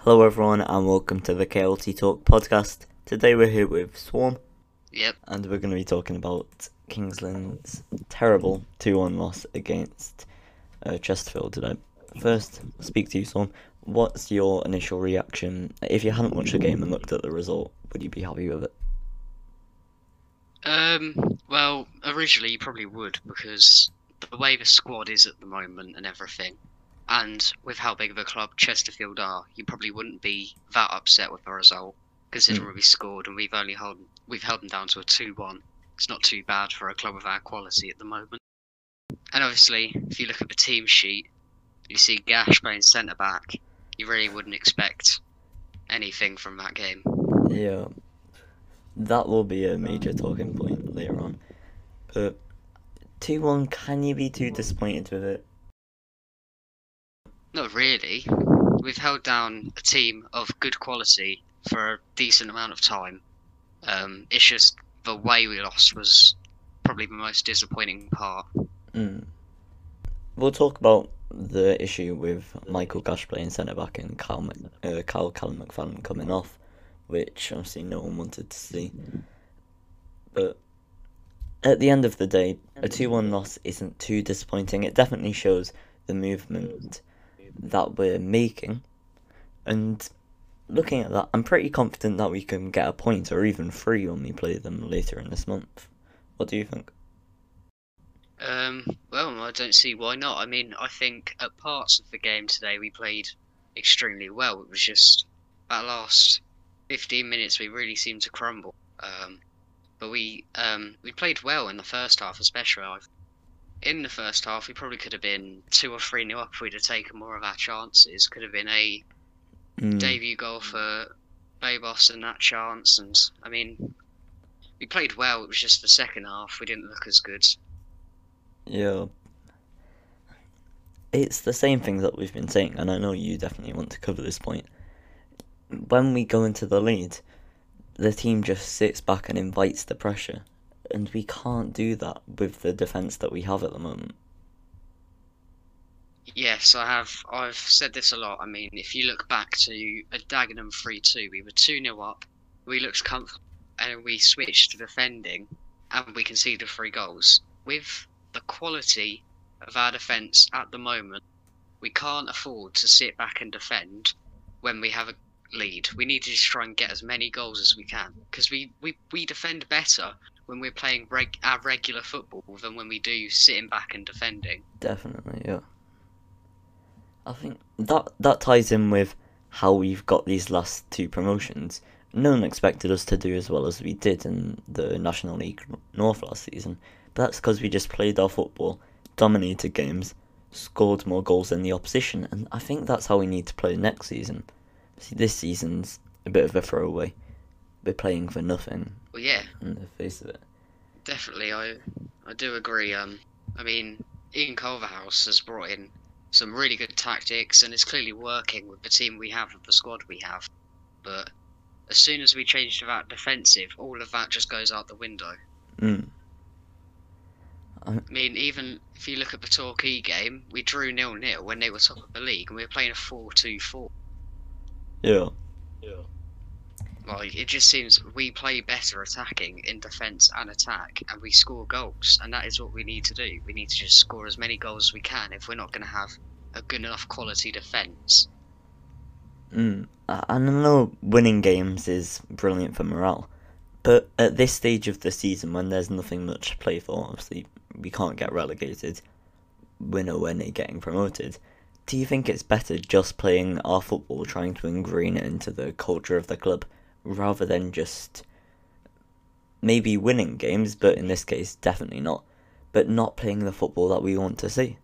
Hello, everyone, and welcome to the KLT Talk podcast. Today we're here with Swarm, Yep. and we're going to be talking about Kings Lynn's terrible 2 1 loss against uh, Chesterfield today. First, speak to you, Swarm. What's your initial reaction? If you hadn't watched the game and looked at the result, would you be happy with it? Um. Well, originally you probably would because the way the squad is at the moment and everything, and with how big of a club Chesterfield are, you probably wouldn't be that upset with the result, considering hmm. we scored and we've only held we've held them down to a two-one. It's not too bad for a club of our quality at the moment. And obviously, if you look at the team sheet, you see Gash playing centre back. You really wouldn't expect anything from that game. Yeah, that will be a major talking point later on. But 2 1, can you be too disappointed with it? Not really. We've held down a team of good quality for a decent amount of time. Um, it's just the way we lost was probably the most disappointing part. Mm. We'll talk about the issue with Michael Gash playing centre back and Cal, uh, Cal Callan McFadden coming off, which obviously no one wanted to see. But at the end of the day, a 2 1 loss isn't too disappointing. It definitely shows the movement that we're making. And looking at that, I'm pretty confident that we can get a point or even three when we play them later in this month. What do you think? Um, well, I don't see why not. I mean, I think at parts of the game today we played extremely well. It was just that last 15 minutes we really seemed to crumble. Um, but we um, we played well in the first half, especially. I in the first half, we probably could have been two or three nil up if we'd have taken more of our chances. Could have been a Mm. debut goal for Babos and that chance. And I mean, we played well. It was just the second half we didn't look as good. Yeah. It's the same thing that we've been saying, and I know you definitely want to cover this point. When we go into the lead, the team just sits back and invites the pressure, and we can't do that with the defence that we have at the moment. Yes, I have. I've said this a lot. I mean, if you look back to a Dagenham 3 2, we were 2 0 up, we looked comfortable, and we switched to defending, and we conceded three goals. With the quality of our defence at the moment, we can't afford to sit back and defend when we have a lead. We need to just try and get as many goals as we can, because we, we, we defend better when we're playing reg- our regular football than when we do sitting back and defending. Definitely, yeah. I think that that ties in with how we've got these last two promotions. No one expected us to do as well as we did in the National League North last season, but that's because we just played our football, dominated games, scored more goals than the opposition, and I think that's how we need to play next season. See, this season's a bit of a throwaway. We're playing for nothing Well, yeah, in the face of it. Definitely, I I do agree. Um, I mean, Ian Culverhouse has brought in some really good tactics, and it's clearly working with the team we have, with the squad we have. But as soon as we change to that defensive, all of that just goes out the window. Mm. I mean, even if you look at the Torquay game, we drew nil nil when they were top of the league, and we were playing a 4-2-4. Yeah. Yeah. Like it just seems we play better attacking in defence and attack, and we score goals, and that is what we need to do. We need to just score as many goals as we can if we're not going to have a good enough quality defence. Mm. I I know winning games is brilliant for morale, but at this stage of the season, when there's nothing much to play for, obviously we can't get relegated. We're nowhere near getting promoted. Do you think it's better just playing our football, trying to ingrain it into the culture of the club, rather than just maybe winning games, but in this case, definitely not, but not playing the football that we want to see?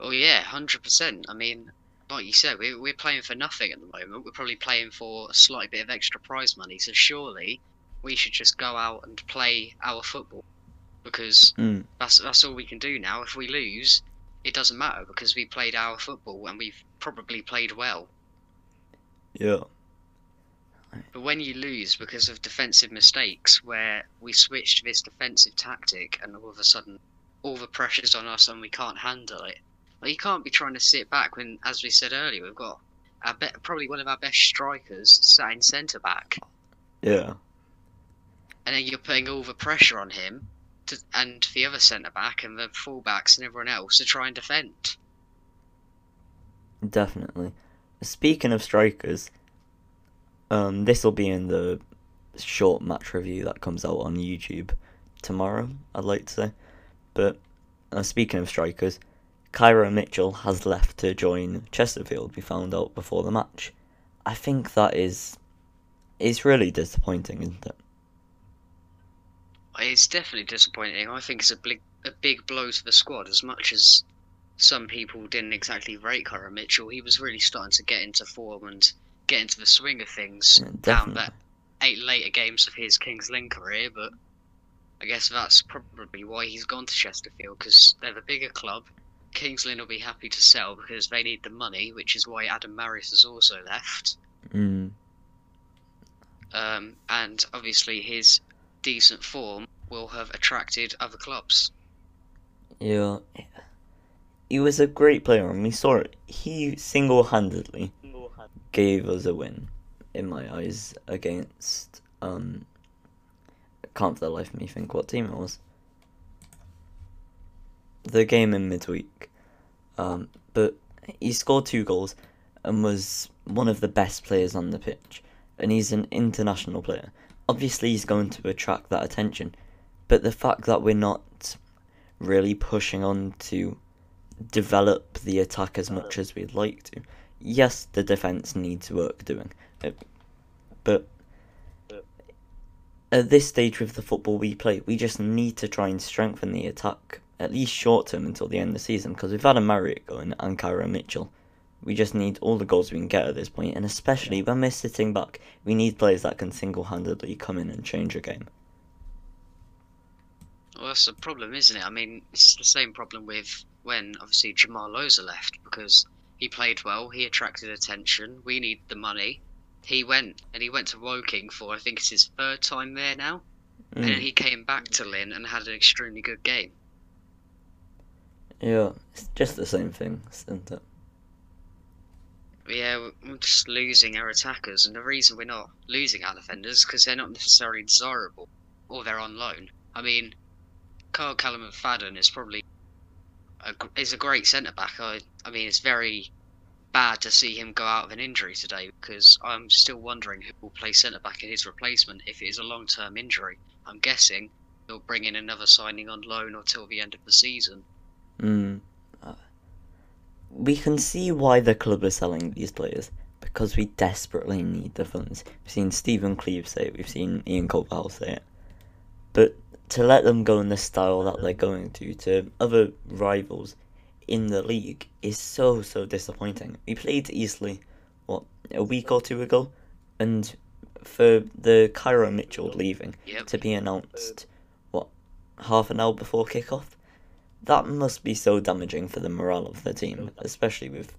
Oh yeah, hundred percent. I mean, like you said, we, we're playing for nothing at the moment. We're probably playing for a slight bit of extra prize money. So surely we should just go out and play our football because Mm. that's that's all we can do now. If we lose, it doesn't matter because we played our football and we've probably played well. Yeah. But when you lose because of defensive mistakes, where we switch to this defensive tactic and all of a sudden all the pressure's on us and we can't handle it, Like, you can't be trying to sit back when, as we said earlier, we've got our be- probably one of our best strikers sat in centre back, Yeah. and then you're putting all the pressure on him to, and the other centre back and the fullbacks and everyone else to try and defend. Definitely. Speaking of strikers, um, this will be in the short match review that comes out on YouTube tomorrow. I'd like to say, but uh, speaking of strikers, Kairo Mitchell has left to join Chesterfield. We found out before the match. I think that is, is really disappointing, isn't it? It's definitely disappointing. I think it's a big, a big blow to the squad. As much as some people didn't exactly rate Kairo Mitchell, he was really starting to get into form and get into the swing of things Yeah, down that eight later games of his Kings Lynn career. But I guess that's probably why he's gone to Chesterfield because they're the bigger club. Kings Lynn will be happy to sell because they need the money, which is why Adam Marriott has also left. Mm, Um, and obviously his decent form will have attracted other clubs. yeah. He was a great player, and we saw it. He single-handedly gave us a win, in my eyes, against um. Can't for the life of me think what team it was. The game in midweek, um, but he scored two goals and was one of the best players on the pitch, and he's an international player. Obviously, he's going to attract that attention, but the fact that we're not really pushing on to develop the attack as much as we'd like to. Yes, the defense needs work doing, uh, but at this stage with the football we play, we just need to try and strengthen the attack at least short term until the end of the season because we've had a Marriott going and Kairo Mitchell. We just need all the goals we can get at this point, and especially when we're sitting back, we need players that can single handedly come in and change a game. Well, that's the problem, isn't it? I mean, it's the same problem with when obviously Jamal Loza left because he played well, he attracted attention. We need the money. He went and he went to Woking for I think it's his third time there now, and Mm, he came back to Lynn and had an extremely good game. yeah, it's just the same thing, isn't it? Yeah, we're just losing our attackers, and the reason we're not losing our defenders because they're not necessarily desirable or they're on loan. I mean, Carl Callan McFadden is probably a, is a great centre back. I I mean, it's very bad to see him go out of an injury today because I'm still wondering who will play centre back in his replacement if it is a long term injury. I'm guessing they'll bring in another signing on loan or till the end of the season. Mm. We can see why the club is selling these players because we desperately need the funds. We've seen Stephen Cleeve say it, we've seen Ian Copal say it. But to let them go in the style that they're going to, to other rivals in the league, is so, so disappointing. We played Eastleigh, what, a week or two ago? And for the Kairo Mitchell leaving, Yep. to be announced, what, half an hour before kickoff? That must be so damaging for the morale of the team, especially with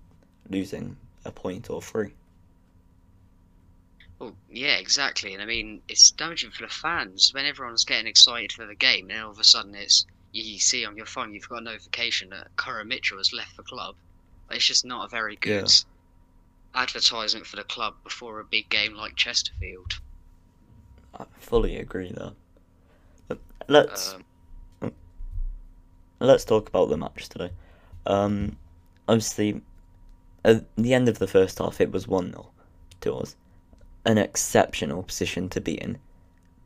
losing a point or three. Well, yeah, exactly. And I mean, it's damaging for the fans when everyone's getting excited for the game, and then all of a sudden it's you see on your phone you've got a notification that Kairo Mitchell has left the club. It's just not a very good Yeah. advertisement for the club before a big game like Chesterfield. I fully agree there. Let's Um, let's talk about the match today. Um, obviously, at the end of the first half, it was 1 0 to us. An exceptional position to be in,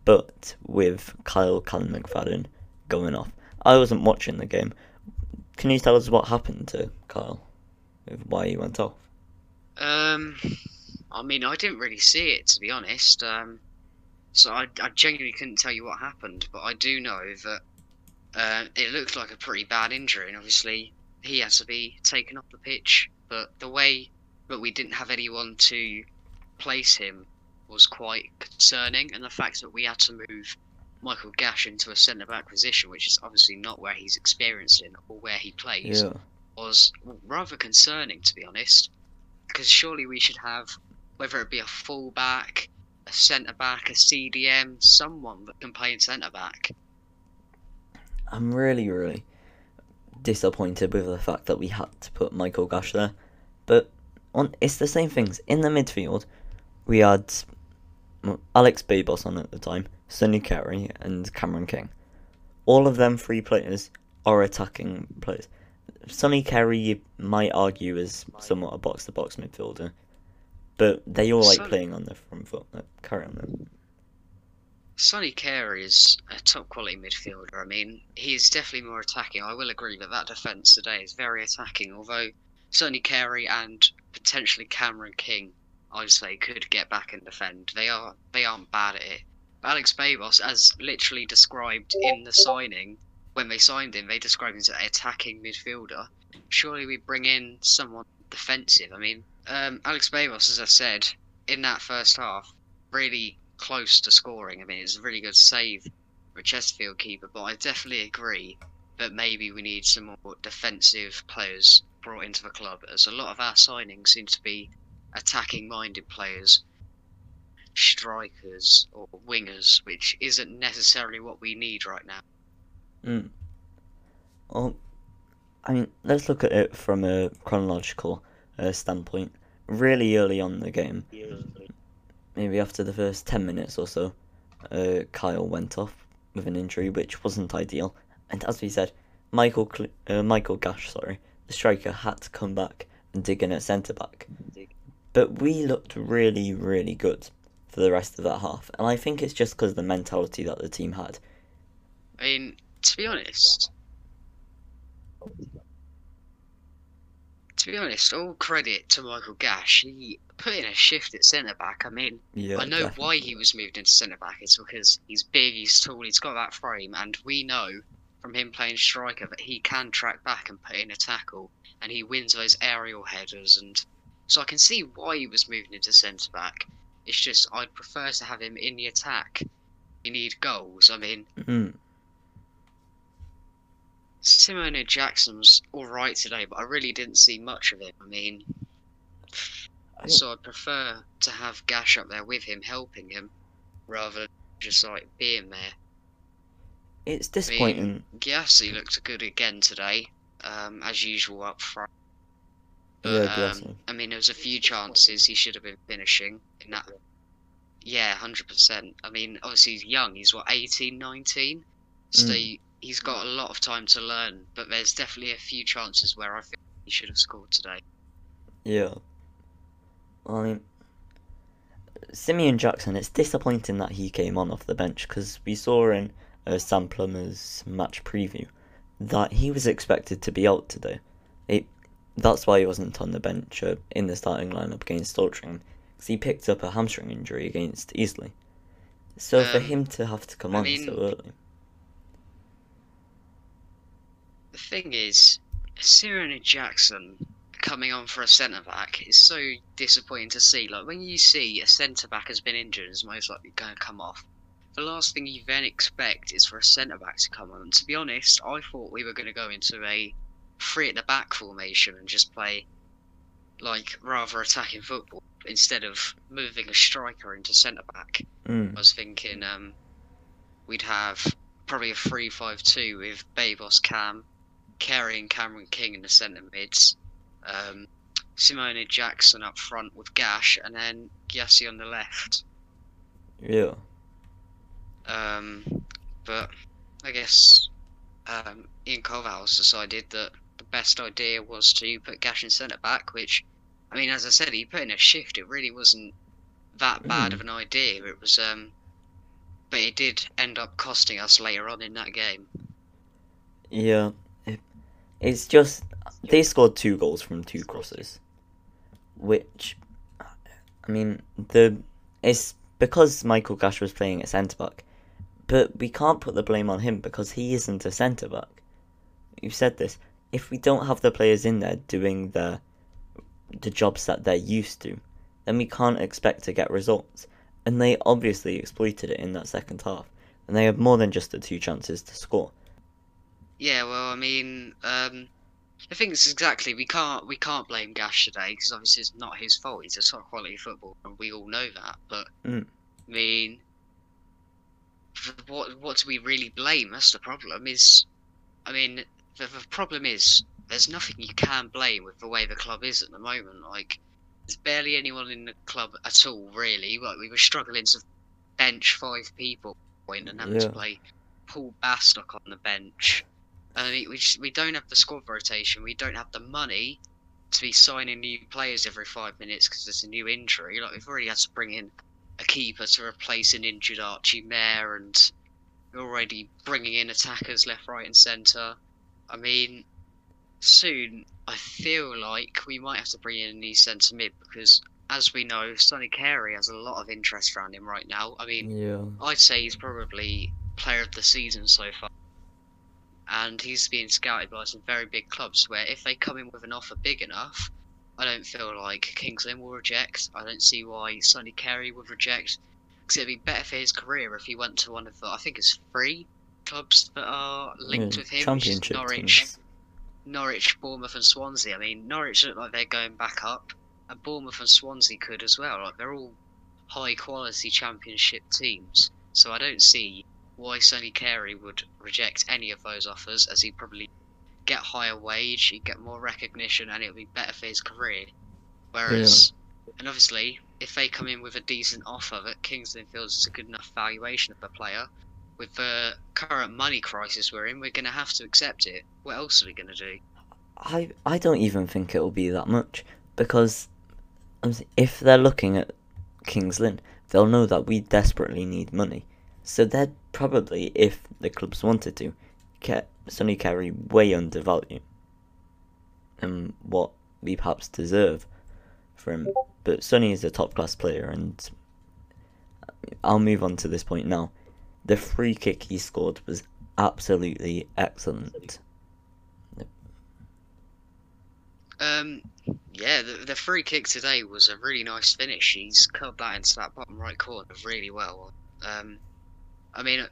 but with Kyle Callan McFadden going off. I wasn't watching the game. Can you tell us what happened to Kyle? Why he went off? Um, I mean, I didn't really see it to be honest. Um, so I, I genuinely couldn't tell you what happened, but I do know that uh, it looked like a pretty bad injury, and obviously he had to be taken off the pitch. But the way that we didn't have anyone to place him was quite concerning, and the fact that we had to move Michael Gash into a centre back position, which is obviously not where he's experienced in or where he plays, Yeah. was rather concerning, to be honest. Because surely we should have, whether it be a full back, a centre back, a CDM, someone that can play in centre back. I'm really, really disappointed with the fact that we had to put Michael Gash there. But on it's the same things. In the midfield, we had Alex Babos on at the time, Sonny Carey, and Cameron King. All of them three players are attacking players. Sonny Carey, you might argue, is somewhat a box to box midfielder, but they all like playing on the front foot. Uh, carry on then. Sonny Carey is a top quality midfielder. I mean, he's definitely more attacking. I will agree that that defence today is very attacking. Although Sonny Carey and potentially Cameron King, Say, could get back and defend. They are they aren't bad at it. Alex Babos, as literally described in the signing, when they signed him, they described him as an attacking midfielder. Surely we bring in someone defensive. I mean, um, Alex Babos, as I said, in that first half, really close to scoring. I mean, it's a really good save for a Chesterfield keeper, but I definitely agree that maybe we need some more defensive players brought into the club, as a lot of our signings seem to be attacking minded players, strikers, or wingers, which isn't necessarily what we need right now. Mm. Well, I mean, let's look at it from a chronological uh, standpoint. Really early on the game, maybe after the first 10 minutes or so, uh, Kyle went off with an injury, which wasn't ideal. And as we said, Michael Cl- uh, Michael Gash, sorry, the striker had to come back and dig in at centre back. But we looked really, really good for the rest of that half, and I think it's just because of the mentality that the team had. I mean, to be honest, to be honest, all credit to Michael Gash. He put in a shift at centre back. I mean, Yeah, I know definitely. why he was moved into centre back. It's because he's big, he's tall, he's got that frame, and we know from him playing striker that he can track back and put in a tackle, and he wins those aerial headers. And so I can see why he was moved into centre back. It's just I'd prefer to have him in the attack. You need goals. I mean, Mm. Simeon Jackson was all right today, but I really didn't see much of him. I mean, I so I'd prefer to have Gash up there with him, helping him, rather than just like being there. It's disappointing. Giassi looked good again today, um, as usual up front. Yeah, But, um, I mean, there was a few chances he should have been finishing in that. Yeah, hundred percent. I mean, obviously he's young. He's what 18, 19? So Mm. he, he's got a lot of time to learn. But there's definitely a few chances where I think he should have scored today. Yeah. I mean, Simeon Jackson, it's disappointing that he came on off the bench because we saw in uh, Sam Plummer's match preview that he was expected to be out today. It, that's why he wasn't on the bench uh, in the starting lineup against Altrincham because he picked up a hamstring injury against Eastleigh. So for Um, him to have to come I on mean- so early, The thing is, Cyril Jackson coming on for a centre back is so disappointing to see. Like when you see a centre back has been injured and is most likely going to come off, the last thing you then expect is for a centre back to come on. And to be honest, I thought we were going to go into a three at the back formation and just play like rather attacking football instead of moving a striker into centre back. mm, I was thinking um, we'd have probably a three-five-two with Babos Cam, Carey and Cameron King in the centre mids, um, Simeon Jackson up front with Gash, and then Giassi on the left. yeah, Um, but I guess um, Ian Koval's decided that the best idea was to put Gash in centre back, which, I mean, as I said, he put in a shift. It really wasn't that bad Mm. of an idea. It was, um, but it did end up costing us later on in that game. yeah. It's just they scored two goals from two crosses, which, I mean, the it's because Michael Gash was playing at centre back, but we can't put the blame on him because he isn't a centre back. You've said this. If we don't have the players in there doing the the jobs that they're used to, then we can't expect to get results. And they obviously exploited it in that second half, and they had more than just the two chances to score. Yeah, well, I mean, um, the thing is exactly we can't we can't blame Gash today because obviously it's not his fault. He's a top quality footballer, and we all know that. But Mm. I mean, what what do we really blame? That's the problem. Is I mean, the, the problem is there's nothing you can blame with the way the club is at the moment. Like there's barely anyone in the club at all, really. Like we were struggling to bench five people and having to play Paul Bastock on the bench. I mean, we just, we don't have the squad rotation. We don't have the money to be signing new players every five minutes because there's a new injury. Like we've already had to bring in a keeper to replace an injured Archie Mayer, and we're already bringing in attackers left, right, and centre. I mean, soon I feel like we might have to bring in a new centre mid because, as we know, Sonny Carey has a lot of interest around him right now. I mean, Yeah. I'd say he's probably player of the season so far. And he's being scouted by some very big clubs where if they come in with an offer big enough, I don't feel like Kings Lynn will reject. I don't see why Sonny Carey would reject. Because it'd be better for his career if he went to one of the, I think it's three clubs that are linked Yeah, with him, which is championship Norwich, teams. Norwich, Bournemouth, and Swansea. I mean, Norwich look like they're going back up, and Bournemouth and Swansea could as well. Like they're all high quality championship teams. So I don't see why Sonny Carey would reject any of those offers, as he'd probably get higher wage, he'd get more recognition, and it would be better for his career. Whereas, and obviously, if they come in with a decent offer that Kings Lynn feels is a good enough valuation of the player, with the current money crisis we're in, we're going to have to accept it. What else are we going to do? I I don't even think it'll be that much because um, if they're looking at Kings Lynn, they'll know that we desperately need money. So they'd probably, if the clubs wanted to, get Sonny Carey way undervalue and what we perhaps deserve for him. But Sonny is a top class player, and I'll move on to this point now. The free kick he scored was absolutely excellent. Um, yeah, the, the free kick today was a really nice finish. He's curled that into that bottom right corner really well. Um, I mean,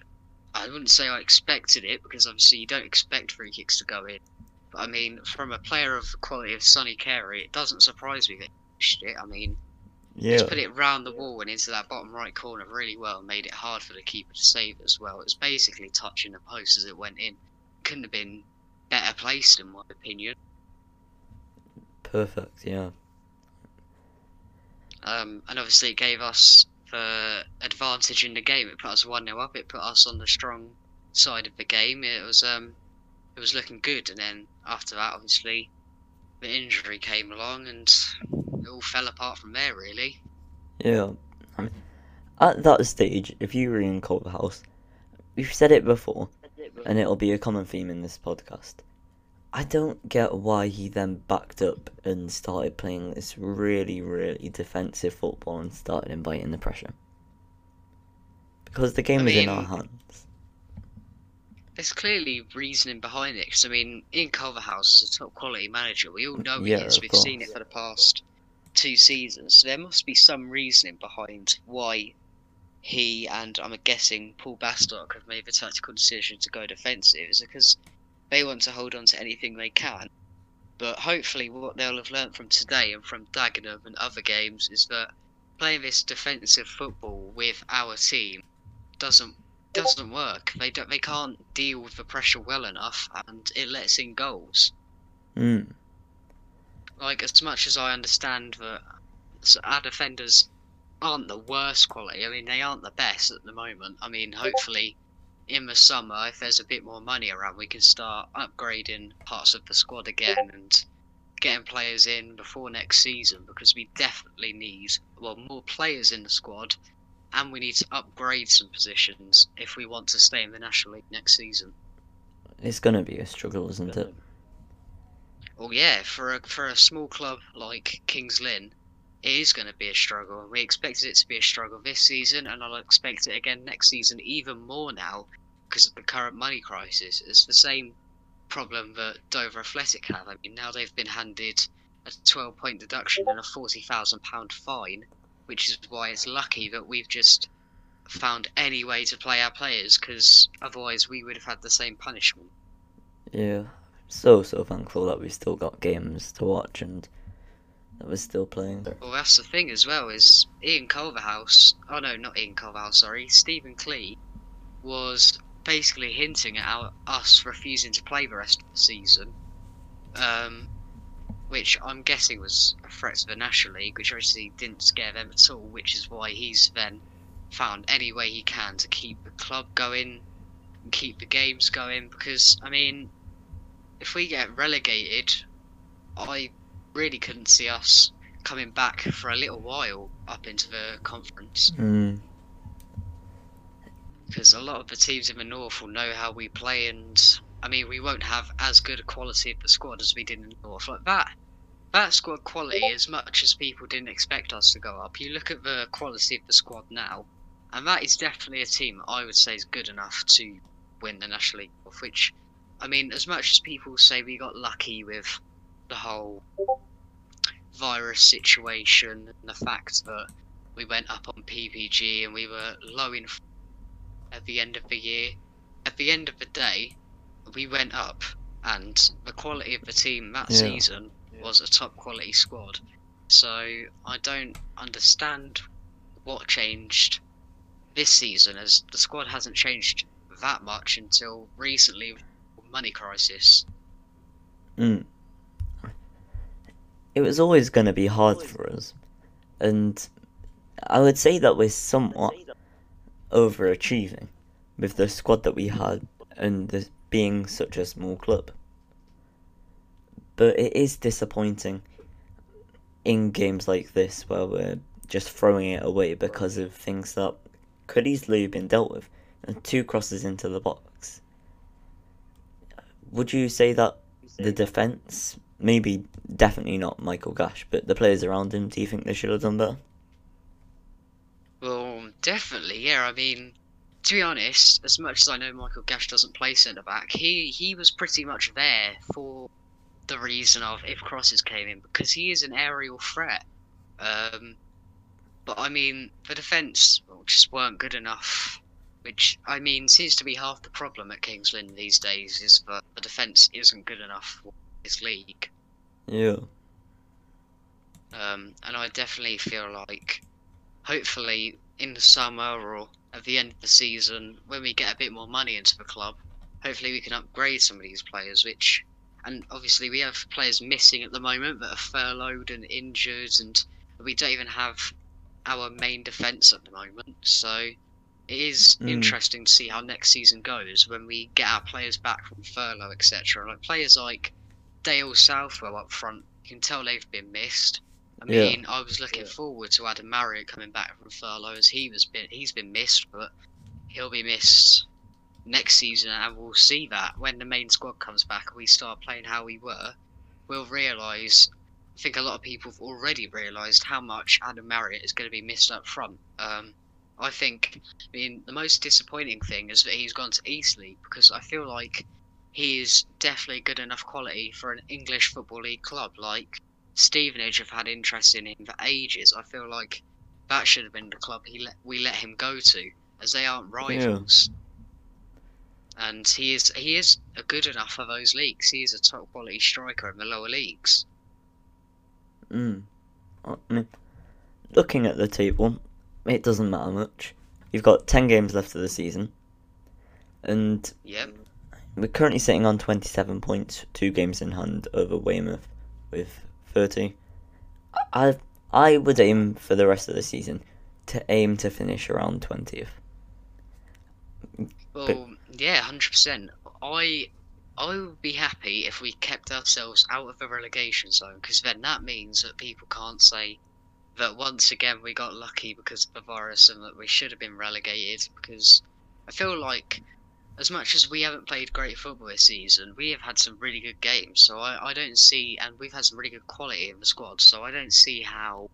I wouldn't say I expected it because obviously you don't expect free kicks to go in. But I mean, from a player of the quality of Sonny Carey, it doesn't surprise me that he finished it. I mean, Yeah, he's put it round the wall and into that bottom right corner really well. Made it hard for the keeper to save as well. It was basically touching the post as it went in. Couldn't have been better placed in my opinion. perfect. Yeah. Um, and obviously it gave us the advantage in the game. It put us one 0 up. It put us on the strong side of the game. It was um, it was looking good. And then after that, obviously, the injury came along, and it all fell apart from there. Really. Yeah, I mean, at that stage, if you were in Culverhouse, we've said it before, and it'll be a common theme in this podcast. I don't get why he then backed up and started playing this really, really defensive football and started inviting the pressure. Because the game I was in our hands. There's clearly reasoning behind it, because, I mean, Ian Culverhouse is a top quality manager. We all know he Yeah, is. We've seen it for the past two seasons. So there must be some reasoning behind why he and I'm guessing Paul Bastock have made the tactical decision to go defensive. Is because they want to hold on to anything they can. But hopefully, what they'll have learnt from today and from Dagenham and other games is that playing this defensive football with our team doesn't doesn't work. They don't, they can't deal with the pressure well enough, and it lets in goals. Mm. Like as much as I understand that our defenders aren't the worst quality. I mean, they aren't the best at the moment. I mean, hopefully, in the summer, if there's a bit more money around, we can start upgrading parts of the squad again and getting players in before next season because we definitely need well more players in the squad and we need to upgrade some positions if we want to stay in the National League next season. It's gonna be a struggle, isn't it? Well, yeah, for a for a small club like Kings Lynn, it is going to be a struggle. We expected it to be a struggle this season, and I'll expect it again next season even more now because of the current money crisis. It's the same problem that Dover Athletic have. I mean, now they've been handed a 12 point deduction and a £40,000 fine, which is why it's lucky that we've just found any way to play our players because otherwise we would have had the same punishment. Yeah. So so thankful that we still got games to watch and that we're still playing. Well, that's the thing as well is Ian Culverhouse. Oh no, not Ian Culverhouse. Sorry, Stephen Clee was basically hinting at our, us refusing to play the rest of the season, um, which I'm guessing was a threat to the National League, which obviously didn't scare them at all, which is why he's then found any way he can to keep the club going and keep the games going. Because, I mean, if we get relegated, I really couldn't see us coming back for a little while up into the conference. Mm. because a lot of the teams in the north will know how we play and I mean we won't have as good a quality of the squad as we did in the north. Like that that squad quality as much as people didn't expect us to go up. You look at the quality of the squad now and that is definitely a team I would say is good enough to win the National League which I mean as much as people say we got lucky with the whole virus situation and the fact that we went up on PPG and we were low in at the end of the year. At the end of the day, we went up, and the quality of the team that Yeah. season was a top quality squad. So I don't understand what changed this season, as the squad hasn't changed that much until recently with the money crisis. Mm. It was always going to be hard for us, and I would say that we're somewhat overachieving with the squad that we had and this being such a small club. But it is disappointing in games like this where we're just throwing it away because of things that could easily have been dealt with. And two crosses into the box. Would you say that the defence, maybe definitely not Michael Gash, but the players around him, do you think they should have done better? Well, definitely, yeah. I mean, to be honest, as much as I know Michael Gash doesn't play centre back, he he was pretty much there for the reason of if crosses came in because he is an aerial threat. Um, but I mean, the defence well, just weren't good enough. Which I mean seems to be half the problem at Kings Lynn these days is that the defence isn't good enough for this league. Yeah. Um, and I definitely feel like, hopefully, in the summer or at the end of the season, when we get a bit more money into the club, hopefully we can upgrade some of these players. Which, and obviously, we have players missing at the moment that are furloughed and injured, and we don't even have our main defence at the moment. So it is Mm. interesting to see how next season goes when we get our players back from furlough, etc. Like players like Dale Southwell up front, you can tell they've been missed. I Yeah. mean, I was looking forward to Adam Marriott coming back from furlough as he was been he's been missed, but he'll be missed next season, and we'll see that when the main squad comes back and we start playing how we were, we'll realise. I think a lot of people have already realised how much Adam Marriott is going to be missed up front. Um, I think, I mean, the most disappointing thing is that he's gone to Eastleigh because I feel like he is definitely good enough quality for an English Football League club. Like Stevenage have had interest in him for ages. I feel like that should have been the club he let we let him go to, as they aren't rivals. And he is he is a good enough for those leagues. He is a top quality striker in the lower leagues. Mm. I mean, looking at the table, it doesn't matter much. You've got 10 games left of the season, and Yep. we're currently sitting on 27 points, two games in hand over Weymouth with 30. I I would aim for the rest of the season to aim to finish around 20th. Well, yeah, hundred percent. I I would be happy if we kept ourselves out of the relegation zone, because then that means that people can't say that once again we got lucky because of and that we should have been relegated. Because I feel like, as much as we haven't played great football this season, we have had some really good games. So I, I don't see, and we've had some really good quality in the squad. So I don't see how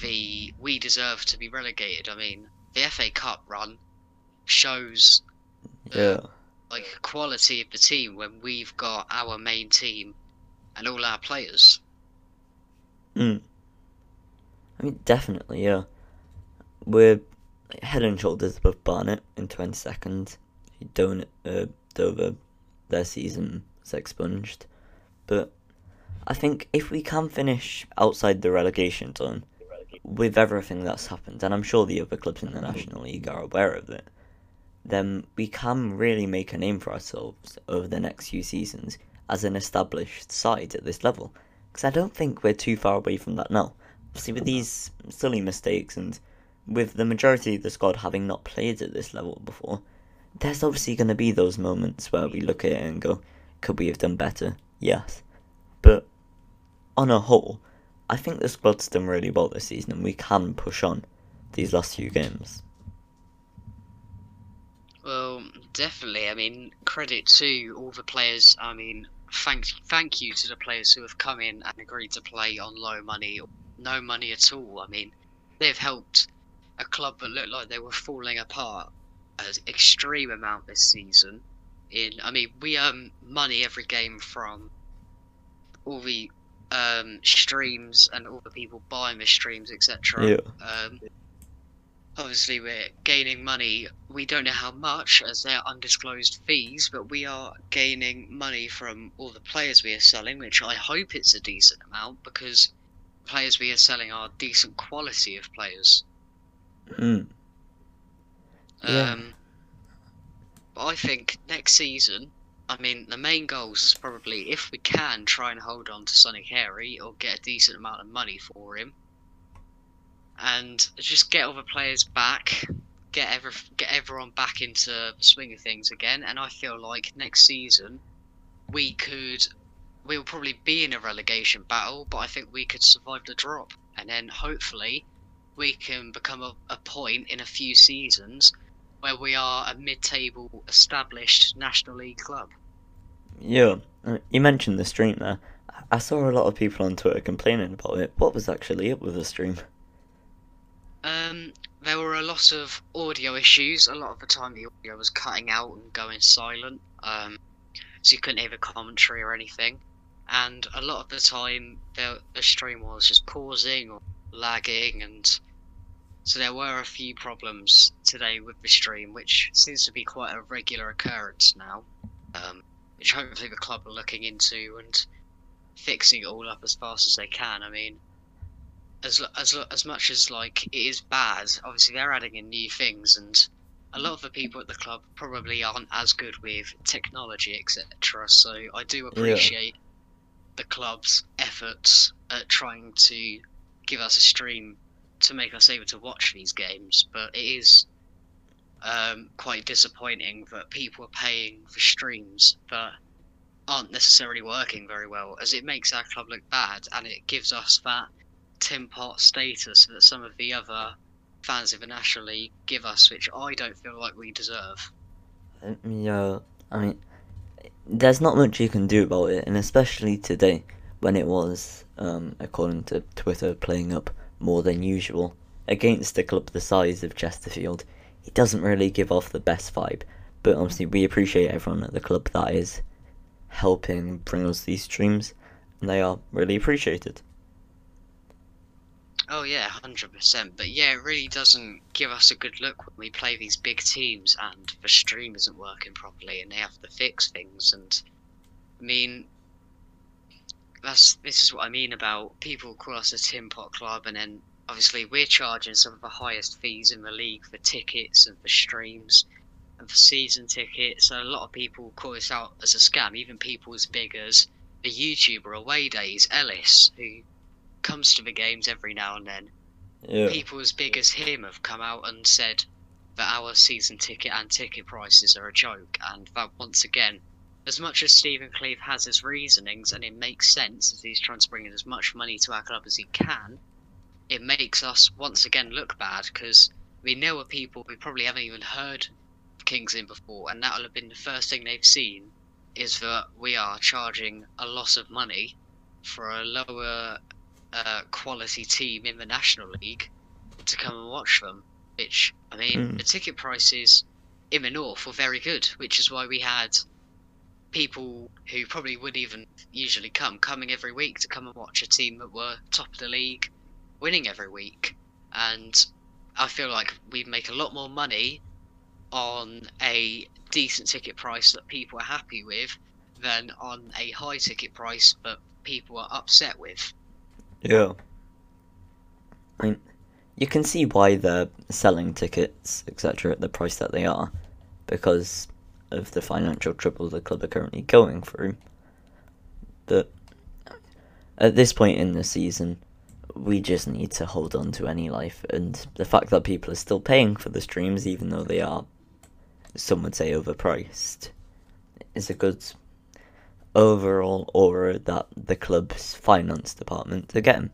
the we deserve to be relegated. I mean, the FA Cup run shows Yeah. like quality of the team when we've got our main team and all our players. Mm. I mean, definitely, yeah. We're head and shoulders above Barnet in 20 seconds. Don't, uh, Dover, their season expunged. But I think if we can finish outside the relegation zone with everything that's happened, and I'm sure the other clubs in the National League are aware of it, then we can really make a name for ourselves over the next few seasons as an established side at this level. Because I don't think we're too far away from that now. Obviously, with these silly mistakes and with the majority of the squad having not played at this level before, there's obviously going to be those moments where we look at it and go, could we have done better? Yes. But on a whole, I think the squad's done really well this season and we can push on these last few games. Well, definitely. I mean, credit to all the players. I mean, thank thank you to the players who have come in and agreed to play on low money, no money at all. I mean, they've helped a club that looked like they were falling apart an extreme amount this season. In, I mean, we earn money every game from all the um, streams and all the people buying the streams, etc. Yeah. Um, obviously, we're gaining money. We don't know how much, as they're undisclosed fees, but we are gaining money from all the players we are selling, which I hope it's a decent amount because players we are selling are decent quality of players. Mm. Yeah. Um, but I think next season, I mean, the main goals is probably if we can try and hold on to Sonny Carey or get a decent amount of money for him, and just get all the players back, get every get everyone back into the swing of things again. And I feel like next season we could, we will probably be in a relegation battle, but I think we could survive the drop, and then hopefully we can become a, a point in a few seasons where we are a mid-table established National League club. Yeah, uh, you mentioned the stream there. I saw a lot of people on Twitter complaining about it. What was actually up with the stream? Um, there were a lot of audio issues. A lot of the time, the audio was cutting out and going silent. Um, so you couldn't hear the commentary or anything. And a lot of the time, the, the stream was just pausing or lagging, and so there were a few problems today with the stream, which seems to be quite a regular occurrence now. Um, which hopefully the club are looking into and fixing it all up as fast as they can. I mean, as as as much as like it is bad, obviously they're adding in new things, and a lot of the people at the club probably aren't as good with technology, etc. So I do appreciate the club's efforts at trying to give us a stream to make us able to watch these games, but it is um, quite disappointing that people are paying for streams that aren't necessarily working very well, as it makes our club look bad and it gives us that tin pot status that some of the other fans of the National League give us, which I don't feel like we deserve. Yeah, I mean, there's not much you can do about it, and especially today when it was, um, according to Twitter, playing up more than usual against a club the size of Chesterfield it doesn't really give off the best vibe. But obviously, we appreciate everyone at the club that is helping bring us these streams, and they are really appreciated. Oh yeah, hundred percent. But yeah, it really doesn't give us a good look when we play these big teams and the stream isn't working properly and they have to fix things. And I mean, that's this is what I mean about people call us a tin pot club, and then obviously we're charging some of the highest fees in the league for tickets and for streams and for season tickets. So a lot of people call us out as a scam. Even people as big as a YouTuber away days, Ellis, who comes to the games every now and then. Yeah. People as big as him have come out and said that our season ticket and ticket prices are a joke, and that once again, as much as Stephen Cleeve has his reasonings and it makes sense as he's trying to bring in as much money to our club as he can, it makes us once again look bad because we know are people who probably haven't even heard of Kings Lynn before, and that'll have been the first thing they've seen is that we are charging a lot of money for a lower uh, quality team in the National League to come and watch them. Which I mean, Mm. the ticket prices in the north were very good, which is why we had people who probably wouldn't even usually come coming every week to come and watch a team that were top of the league winning every week. And I feel like we make a lot more money on a decent ticket price that people are happy with than on a high ticket price that people are upset with. Yeah. I mean, you can see why they're selling tickets, etc., at the price that they are. because of the financial trouble the club are currently going through. But at this point in the season, we just need to hold on to any life, and the fact that people are still paying for the streams, even though they are, some would say, overpriced, is a good overall aura that the club's finance department getting.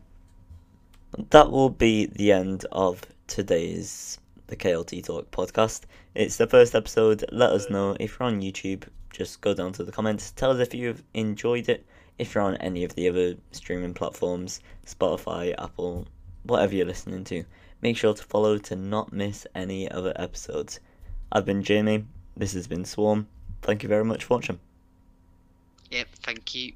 That will be the end of today's the KLT Talk podcast. It's the first episode. Let us know if you're on YouTube. Just go down to the comments. Tell us if you've enjoyed it. If you're on any of the other streaming platforms, Spotify, Apple, whatever you're listening to, make sure to follow to not miss any other episodes. I've been Jamie. This has been Swarm. Thank you very much for watching. Yep, thank you.